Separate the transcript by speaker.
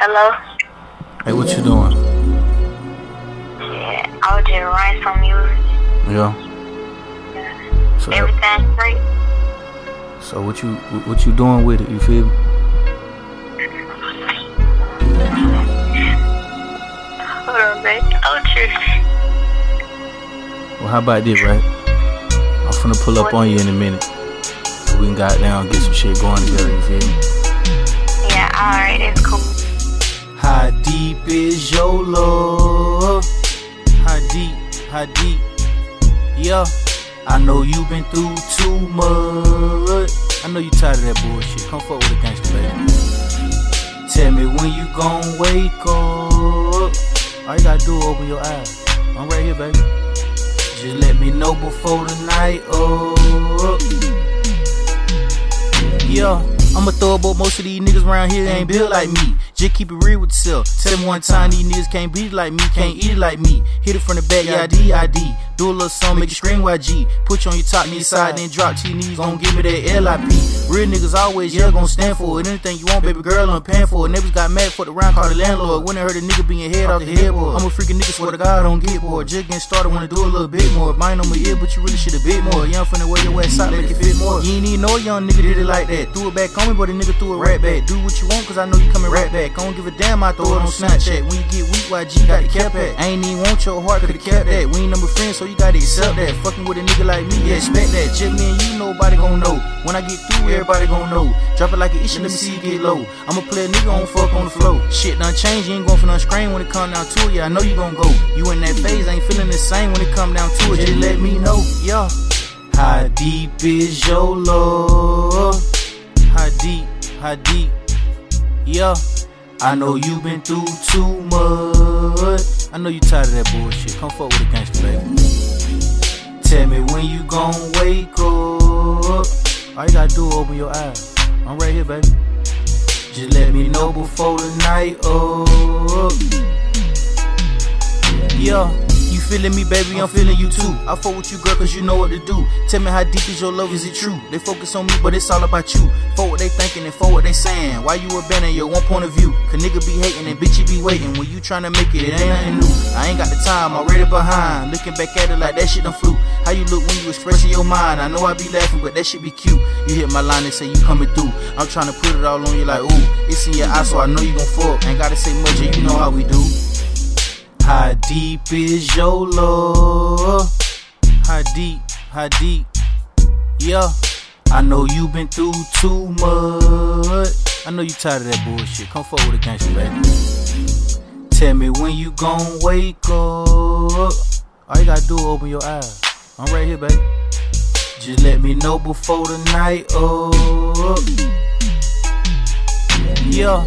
Speaker 1: Hello?
Speaker 2: Hey, what you doing?
Speaker 1: Yeah, I was just writing some music.
Speaker 2: Yeah. So,
Speaker 1: Everything great.
Speaker 2: so what you what you doing with it? You feel me?
Speaker 1: Hold on, babe. Oh, tripping.
Speaker 2: Well, how about this, right? I'm finna pull up on you in a minute. So we can got down, get some shit going together. You feel me?
Speaker 1: Yeah, alright, it's cool.
Speaker 2: Is your love? How deep? How deep? Yeah. I know you been through too much. I know you tired of that bullshit. Come fuck with a gangster, baby. Tell me when you gon' wake up. All you gotta do is open your eyes. I'm right here, baby. Just let me know before the night up. Yeah, I'ma throw about most of these niggas around here ain't built like me. Just keep it real with yourself. Tell them one time these niggas can't beat it like me, can't eat it like me. Hit it from the back, yeah, ID. Do a little something, make it scream YG. Put you on your top knee side, then drop to your knees, gon' give me that LIP. Real niggas always, yeah, gon' stand for it. Anything you want, baby girl, I'm paying for it. Neighbors got mad for the round, called the landlord. When they heard a nigga being head off the headboard. I'm a freaking nigga, swear to God, I don't get bored. Just getting started, wanna do a little bit more. Mine on my ear, but you really should a bit more. Young from the way your ass out, make it fit more. You ain't even know a young nigga did it like that. Threw it back on me, but a nigga threw it right back. Do what you want, cause I know you coming right back. I don't give a damn, I throw it on Snapchat. When you get weak, YG got the cap at. I ain't even want your heart, could've kept that. We ain't number friends, so you gotta accept that. Fucking with a nigga like me, yeah, expect that. Just me and you, nobody gon' know. When I get through, everybody gon' know. Drop it like an issue, let me see you get low. I'ma play a nigga on fuck on the flow. Shit done change, you ain't gon' feel no screen when it come down to it. Yeah, I know you gon' go. You in that phase, ain't feeling the same when it come down to it. Just let me know, yeah. How deep is your love? How deep, how deep, yeah. I know you been through too much. I know you tired of that bullshit. Come fuck with the gangster, baby. Tell me when you gon' wake up. All you gotta do is open your eyes. I'm right here, baby. Just let me know before the night up. Yeah. You feeling me, baby? I'm feeling you too. I fuck with you, girl, cause you know what to do. Tell me how deep is your love, is it true? They focus on me, but it's all about you. For what they thinking and for what they saying. Why you abandon your one point of view? Cause nigga be hating and bitch, you be waiting. When you tryna make it, it ain't nothing new. I ain't got the time, I'm ready behind. Looking back at it like that shit done flew. How you look when you expressing your mind? I know I be laughing, but that shit be cute. You hit my line and say you coming through. I'm tryna put it all on you like, ooh, it's in your eyes, so I know you gon' fuck. Ain't gotta say much, and you know how we do. Deep is your love? How deep, how deep? Yeah, I know you been through too much. I know you tired of that bullshit. Come forward with the gangster, baby. Tell me when you gon' wake up. All you gotta do is open your eyes. I'm right here, baby. Just let me know before the night up. Yeah.